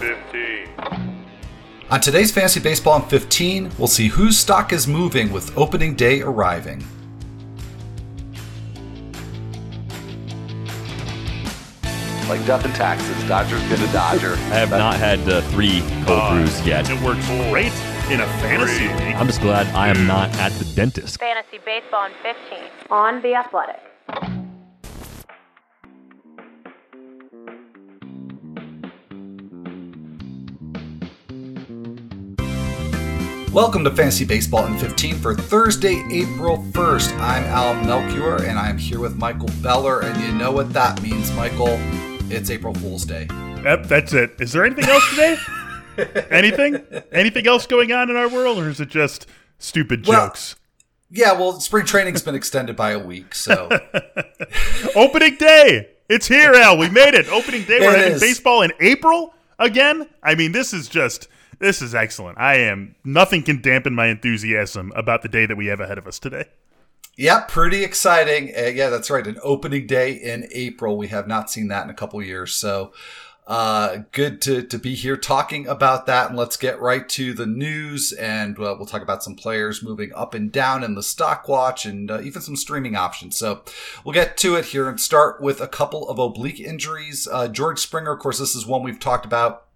15. On today's Fantasy Baseball in 15, we'll see whose stock is moving with opening day arriving. like death and taxes. Dodger's been a Dodger. I have not had uh, three cold Uh, brews yet. It works great in a fantasy Three. league. I'm just glad I am not at the dentist. Fantasy Baseball in 15 on The Athletic. Welcome to Fantasy Baseball in 15 for Thursday, April 1st. I'm Al Melchior and I'm here with Michael Beller, and you know what that means, Michael. It's April Fool's Day. Yep, that's it. Is there anything else today? anything? Anything else going on in our world, or is it just stupid Well- jokes? Yeah, well, spring training's been extended by a week, so Opening day. It's here, Al. We made it. Opening day. We're It having is. baseball in April again. I mean, this is just this is excellent. I am nothing can dampen my enthusiasm about the day that we have ahead of us today. yeah, pretty exciting. Uh, yeah, that's right. An opening day in April. We have not seen that in a couple years, so uh, good to to be here talking about that. And let's get right to the news, and uh, we'll talk about some players moving up and down in the stock watch, and uh, even some streaming options. So we'll get to it here and start with a couple of oblique injuries. Uh, George Springer, of course, this is one we've talked about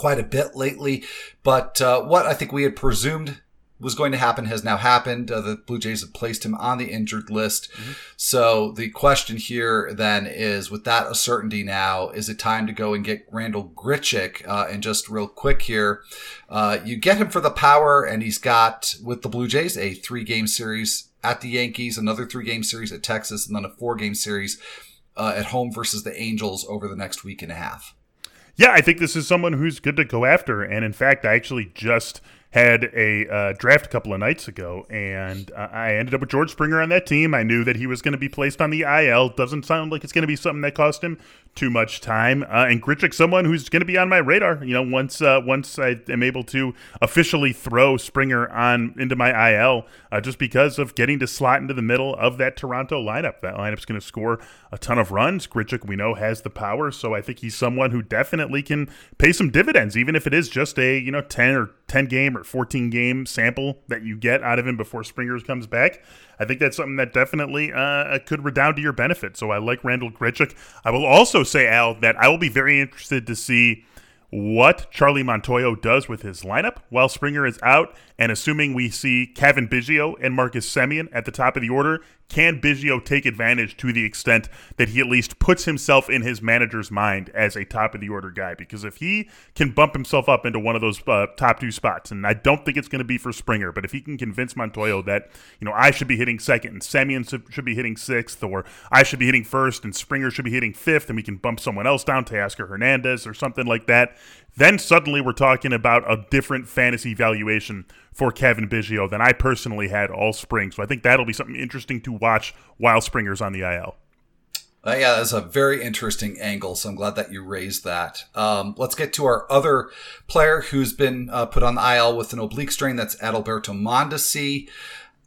quite a bit lately. But uh, what I think we had presumed was going to happen has now happened. Uh, the Blue Jays have placed him on the injured list. So the question here then is, with that a certainty now, is it time to go and get Randal Grichuk? Uh, and just real quick here, uh, you get him for the power, and he's got with the Blue Jays a three-game series at the Yankees, another three-game series at Texas, and then a four-game series uh, at home versus the Angels over the next week and a half. Yeah, I think this is someone who's good to go after. And in fact, I actually just had a uh, draft a couple of nights ago, and uh, I ended up with George Springer on that team. I knew that he was going to be placed on the IL. Doesn't sound like it's going to be something that cost him too much time. Uh, and Grichuk, someone who's going to be on my radar. You know, once uh, once I am able to officially throw Springer on into my IL, uh, just because of getting to slot into the middle of that Toronto lineup. That lineup's going to score a ton of runs. Grichuk, we know, has the power, so I think he's someone who definitely can pay some dividends, even if it is just a you know ten or ten game or fourteen game sample that you get out of him before Springers comes back. I think that's something that definitely uh, could redound to your benefit. So I like Randal Grichuk. I will also say, Al, that I will be very interested to see what Charlie Montoyo does with his lineup while Springer is out, and assuming we see Cavan Biggio and Marcus Semien at the top of the order, can Biggio take advantage to the extent that he at least puts himself in his manager's mind as a top of the order guy? Because if he can bump himself up into one of those uh, top two spots, and I don't think it's going to be for Springer, but if he can convince Montoyo that you know I should be hitting second and Semien should- be hitting sixth, or I should be hitting first and Springer should be hitting fifth, and we can bump someone else down, to Teoscar Hernandez or something like that, then suddenly we're talking about a different fantasy valuation for Cavan Biggio than I personally had all spring. So I think that'll be something interesting to watch while Springer's on the IL. Uh, yeah, that's a very interesting angle. So I'm glad that you raised that. Um, let's get to our other player who's been uh, put on the IL with an oblique strain. That's Adalberto Mondesi.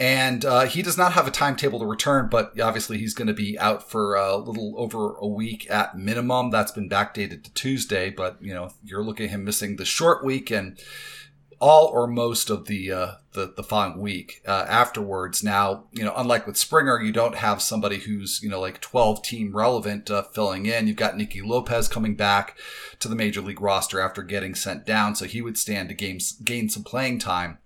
And uh, he does not have a timetable to return, but obviously he's going to be out for a little over a week at minimum. That's been backdated to Tuesday, but you know you're looking at him missing the short week and all or most of the uh, the, the following week uh, afterwards. Now, you know, unlike with Springer, you don't have somebody who's you know like 12 team relevant uh, filling in. You've got Nicky Lopez coming back to the major league roster after getting sent down, so he would stand to gain gain some playing time.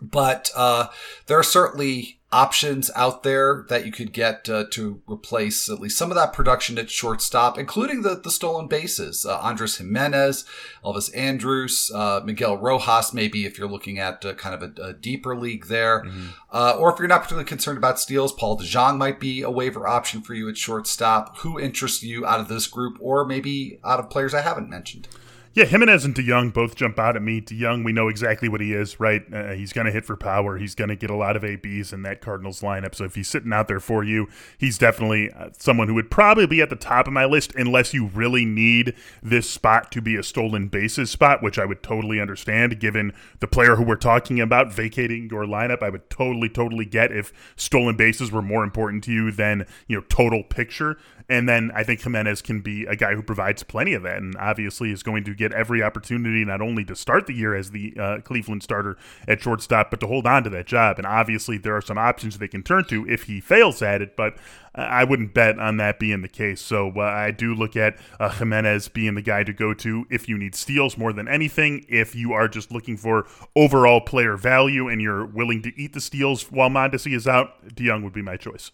But uh, there are certainly options out there that you could get uh, to replace at least some of that production at shortstop, including the, the stolen bases. Uh, Andres Gimenez, Elvis Andrus, uh, Miguel Rojas, maybe if you're looking at uh, kind of a, a, deeper league there. Mm-hmm. Uh, or if you're not particularly concerned about steals, Paul DeJong might be a waiver option for you at shortstop. Who interests you out of this group or maybe out of players I haven't mentioned? Yeah, Gimenez and DeJong both jump out at me. DeJong, we know exactly what he is, right? Uh, he's going to hit for power. He's going to get a lot of ABs in that Cardinals lineup. So if he's sitting out there for you, he's definitely uh, someone who would probably be at the top of my list unless you really need this spot to be a stolen bases spot, which I would totally understand given the player who we're talking about vacating your lineup. I would totally, totally get if stolen bases were more important to you than, you know, total picture. And then I think Gimenez can be a guy who provides plenty of that, and obviously is going to get every opportunity not only to start the year as the uh, Cleveland starter at shortstop, but to hold on to that job. And obviously, there are some options they can turn to if he fails at it, but I wouldn't bet on that being the case. So uh, I do look at uh, Gimenez being the guy to go to if you need steals more than anything. If you are just looking for overall player value and you're willing to eat the steals while Mondesi is out, DeJong would be my choice.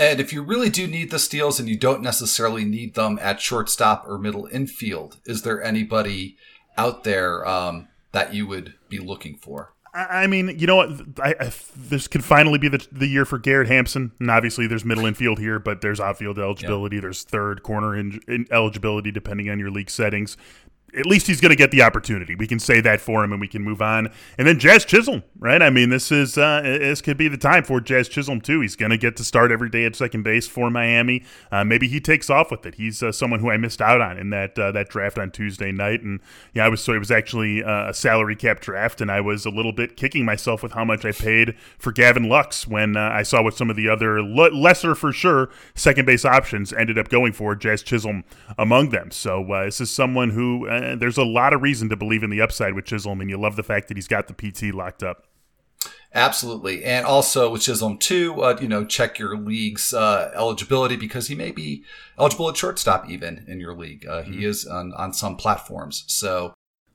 And if you really do need the steals and you don't necessarily need them at shortstop or middle infield, is there anybody out there um, that you would be looking for? I mean, you know what? I, I, this could finally be the, the year for Garrett Hampson. And obviously, there's middle infield here, but there's outfield eligibility. Yep. There's third corner in, in eligibility, depending on your league settings at least he's going to get the opportunity. We can say that for him, and we can move on. And then Jazz Chisholm, right? I mean, this is uh, this could be the time for Jazz Chisholm too. He's going to get to start every day at second base for Miami. Uh, maybe he takes off with it. He's uh, someone who I missed out on in that uh, that draft on Tuesday night, and yeah, I was so it was actually uh, a salary cap draft, and I was a little bit kicking myself with how much I paid for Gavin Lux when uh, I saw what some of the other lesser for sure second base options ended up going for. Jazz Chisholm among them. So this is someone who uh, there's a lot of reason to believe in the upside with Chisholm, and you love the fact that he's got the PT locked up. Absolutely, and also with Chisholm too, uh, you know, check your league's uh, eligibility because he may be eligible at shortstop even in your league. Uh, he mm-hmm. is on on some platforms, so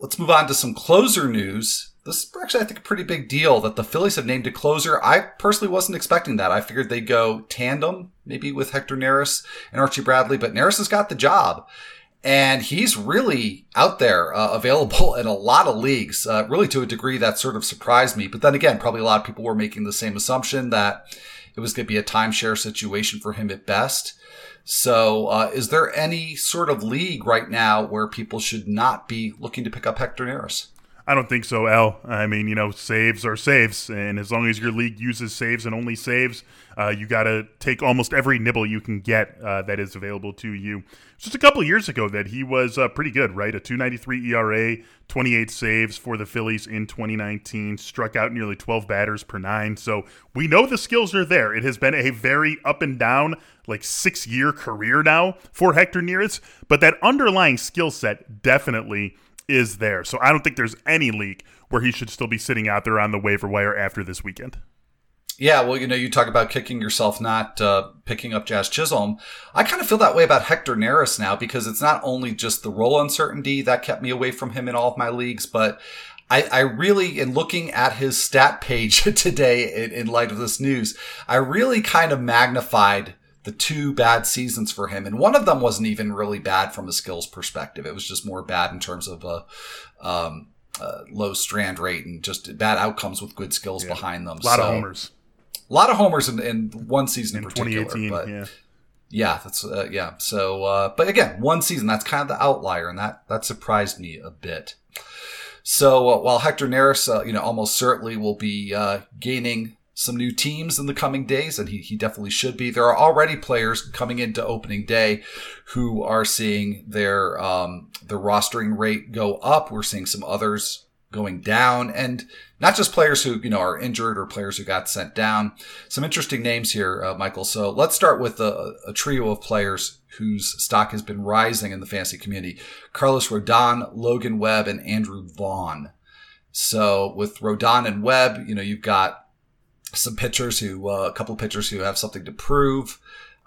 Let's move on to some closer news. This is actually, I think, a pretty big deal that the Phillies have named a closer. I personally wasn't expecting that. I figured they'd go tandem, maybe with Hector Neris and Archie Bradley, but Neris has got the job. And he's really out there, uh, available in a lot of leagues, uh, really to a degree that sort of surprised me. But then again, probably a lot of people were making the same assumption that it was going to be a timeshare situation for him at best. So, uh, is there any sort of league right now where people should not be looking to pick up Hector Neris? I don't think so, Al. I mean, you know, saves are saves, and as long as your league uses saves and only saves, uh, you got to take almost every nibble you can get uh, that is available to you. Just a couple years ago, that he was uh, pretty good, right? A 2.93 ERA, 28 saves for the Phillies in 2019, struck out nearly 12 batters per nine. So we know the skills are there. It has been a very up and down, like six year career now for Hector Neris, but that underlying skill set definitely is there. So I don't think there's any leak where he should still be sitting out there on the waiver wire after this weekend. Yeah, well, you know, you talk about kicking yourself, not uh, picking up Jazz Chisholm. I kind of feel that way about Hector Neris now because it's not only just the role uncertainty that kept me away from him in all of my leagues, but I, I really, in looking at his stat page today in, in light of this news, I really kind of magnified the two bad seasons for him, and one of them wasn't even really bad from a skills perspective. It was just more bad in terms of a um, low strand rate and just bad outcomes with good skills yeah. behind them. A lot so, of homers. A lot of homers in, in one season in, in particular. But yeah. yeah, that's uh, yeah. So, uh, but again, one season that's kind of the outlier, and that that surprised me a bit. So uh, while Hector Neris, uh, you know, almost certainly will be uh, gaining some new teams in the coming days, and he, he definitely should be. There are already players coming into opening day who are seeing their um, rostering rate go up. We're seeing some others going down and not just players who, you know, are injured or players who got sent down. Some interesting names here, uh, Michael. So let's start with a, a, trio of players whose stock has been rising in the fantasy community. Carlos Rodon, Logan Webb, and Andrew Vaughn. So with Rodon and Webb, you know, you've got some pitchers who, uh, a couple pitchers who have something to prove.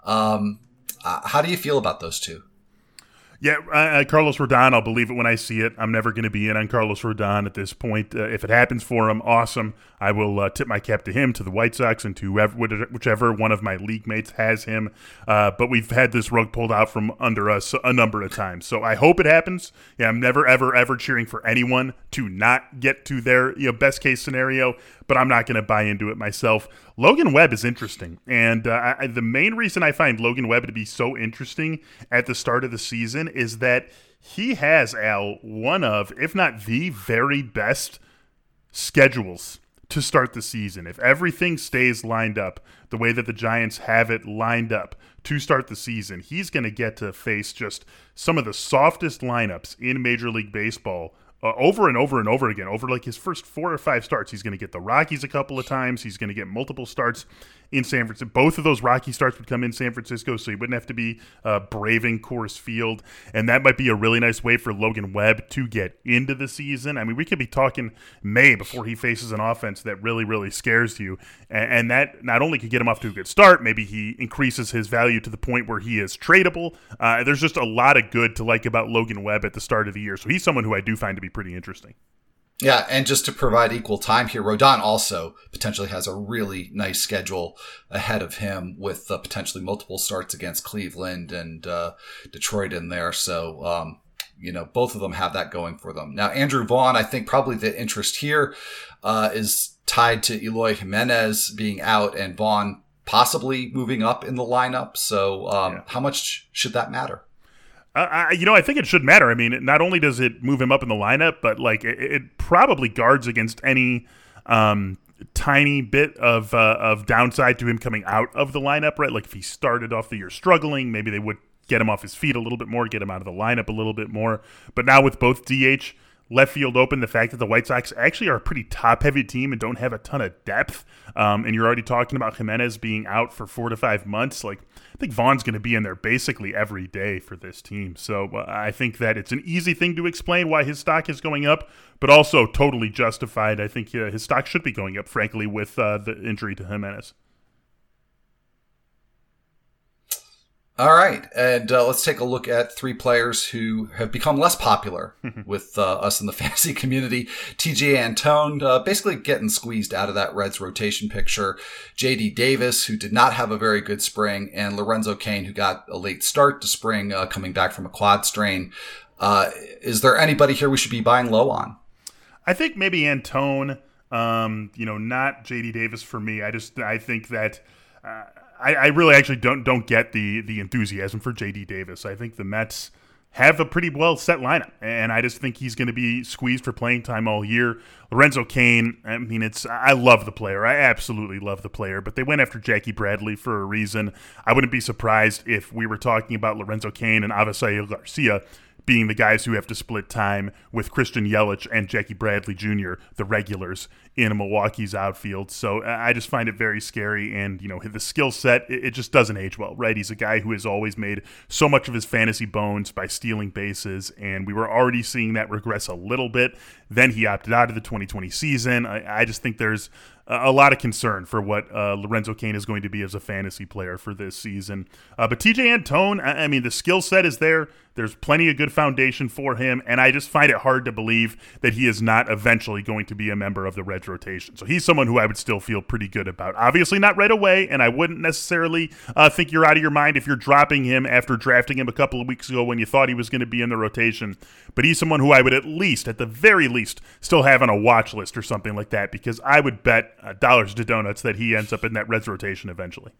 Um, uh, how do you feel about those two? Yeah, uh, Carlos Rodon, I'll believe it when I see it. I'm never going to be in on Carlos Rodon at this point. Uh, if it happens for him, awesome. I will uh, tip my cap to him, to the White Sox, and to whoever, whichever one of my league mates has him. Uh, but we've had this rug pulled out from under us a number of times. So I hope it happens. Yeah, I'm never, ever, ever cheering for anyone to not get to their you know, best case scenario but I'm not going to buy into it myself. Logan Webb is interesting, and uh, I, the main reason I find Logan Webb to be so interesting at the start of the season is that he has Al one of, if not the very best schedules to start the season. If everything stays lined up the way that the Giants have it lined up to start the season, he's going to get to face just some of the softest lineups in Major League Baseball uh, over and over and over again. Over like his first four or five starts, he's going to get the Rockies a couple of times. He's going to get multiple starts in San Francisco. Both of those Rocky starts would come in San Francisco, so he wouldn't have to be uh, braving Coors Field, and that might be a really nice way for Logan Webb to get into the season. I mean, we could be talking May before he faces an offense that really, really scares you, and, and that not only could get him off to a good start, maybe he increases his value to the point where he is tradable. Uh, there's just a lot of good to like about Logan Webb at the start of the year, so he's someone who I do find to be pretty interesting. Yeah, and just to provide equal time here, Rodon also potentially has a really nice schedule ahead of him with uh, potentially multiple starts against Cleveland and uh, Detroit in there. So, um, you know, both of them have that going for them. Now, Andrew Vaughn, I think probably the interest here uh, is tied to Eloy Jimenez being out and Vaughn possibly moving up in the lineup. So, um, yeah. how much should that matter? I, you know, I think it should matter. I mean, not only does it move him up in the lineup, but like it, it probably guards against any um, tiny bit of uh, of downside to him coming out of the lineup. Right, like if he started off the year struggling, maybe they would get him off his feet a little bit more, get him out of the lineup a little bit more. But now with both DH left field open, the fact that the White Sox actually are a pretty top heavy team and don't have a ton of depth, um, and you're already talking about Jimenez being out for four to five months, like I think Vaughn's going to be in there basically every day for this team. So uh, I think that it's an easy thing to explain why his stock is going up, but also totally justified. I think uh, his stock should be going up, frankly, with uh, the injury to Jimenez. All right, and uh, let's take a look at three players who have become less popular with uh, us in the fantasy community. Tejay Antone, uh, basically getting squeezed out of that Reds rotation picture. JD Davis, who did not have a very good spring, and Lorenzo Cain, who got a late start to spring, uh, coming back from a quad strain. Uh, is there anybody here we should be buying low on? I think maybe Antone. Um, you know, not JD Davis for me. I just I think that uh, I, I really actually don't don't get the the enthusiasm for JD Davis. I think the Mets have a pretty well set lineup, and I just think he's going to be squeezed for playing time all year. Lorenzo Cain, I mean, it's I love the player, I absolutely love the player, but they went after Jackie Bradley for a reason. I wouldn't be surprised if we were talking about Lorenzo Cain and Avisail Garcia being the guys who have to split time with Christian Yelich and Jackie Bradley Jr., the regulars in Milwaukee's outfield. So I just find it very scary. And, you know, the skill set, it just doesn't age well, right? He's a guy who has always made so much of his fantasy bones by stealing bases. And we were already seeing that regress a little bit. Then he opted out of the 2020 season. I, I just think there's a lot of concern for what uh, Lorenzo Cain is going to be as a fantasy player for this season. Uh, but Tejay Antone, I, I mean, the skill set is there. There's plenty of good foundation for him, and I just find it hard to believe that he is not eventually going to be a member of the Reds rotation. So he's someone who I would still feel pretty good about. Obviously, not right away, and I wouldn't necessarily uh, think you're out of your mind if you're dropping him after drafting him a couple of weeks ago when you thought he was going to be in the rotation. But he's someone who I would at least, at the very least, still have on a watch list or something like that because I would bet uh, dollars to donuts that he ends up in that Reds rotation eventually.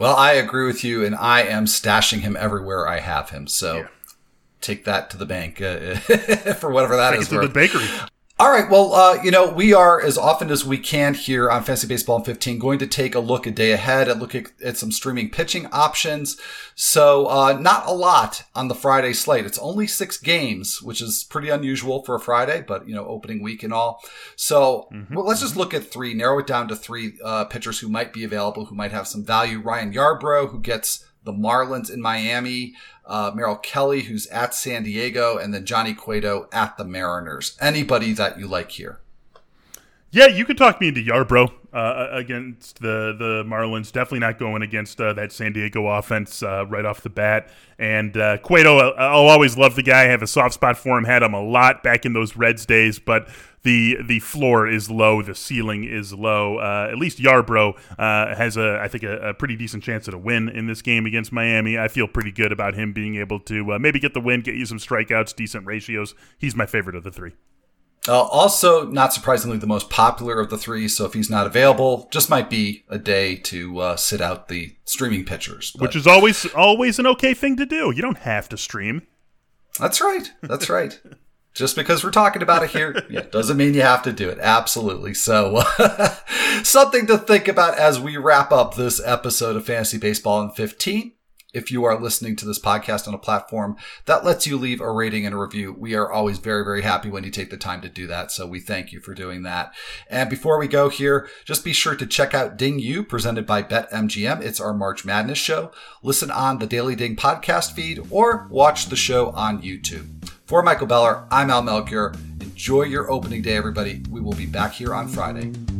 Well, I agree with you, and I am stashing him everywhere I have him. So. Yeah take that to the bank uh, for whatever that Take is. to the bakery. All right. Well, uh, you know, we are as often as we can here on Fantasy Baseball in 15 going to take a look a day ahead and look at, at some streaming pitching options. So, uh, not a lot on the Friday slate. It's only six games, which is pretty unusual for a Friday, but you know, opening week and all. So, mm-hmm. well, let's just look at three, narrow it down to three uh, pitchers who might be available, who might have some value. Ryan Yarbrough, who gets the Marlins in Miami uh, Merrill Kelly, who's at San Diego, and then Johnny Cueto at the Mariners. Anybody that you like here? Yeah, you could talk me into Yarbrough uh, against the the Marlins. Definitely not going against uh, that San Diego offense uh, right off the bat. And uh, Cueto, I'll always love the guy. I have a soft spot for him. Had him a lot back in those Reds days, but the the floor is low, the ceiling is low. Uh, at least Yarbrough uh, has a I think a, a, pretty decent chance at a win in this game against Miami. I feel pretty good about him being able to uh, maybe get the win, get you some strikeouts, decent ratios. He's my favorite of the three. Uh, also, not surprisingly, the most popular of the three. So if he's not available, just might be a day to uh, sit out the streaming pitchers, but. which is always always an okay thing to do. You don't have to stream. That's right. That's right. just because we're talking about it here yeah, doesn't mean you have to do it. Absolutely. So, something to think about as we wrap up this episode of Fantasy Baseball in 15. If you are listening to this podcast on a platform that lets you leave a rating and a review, we are always very, very happy when you take the time to do that. So we thank you for doing that. And before we go here, just be sure to check out Ding You presented by BetMGM. It's our March Madness show. Listen on the Daily Ding podcast feed or watch the show on YouTube. For Michael Beller, I'm Al Melchior. Enjoy your opening day, everybody. We will be back here on Friday.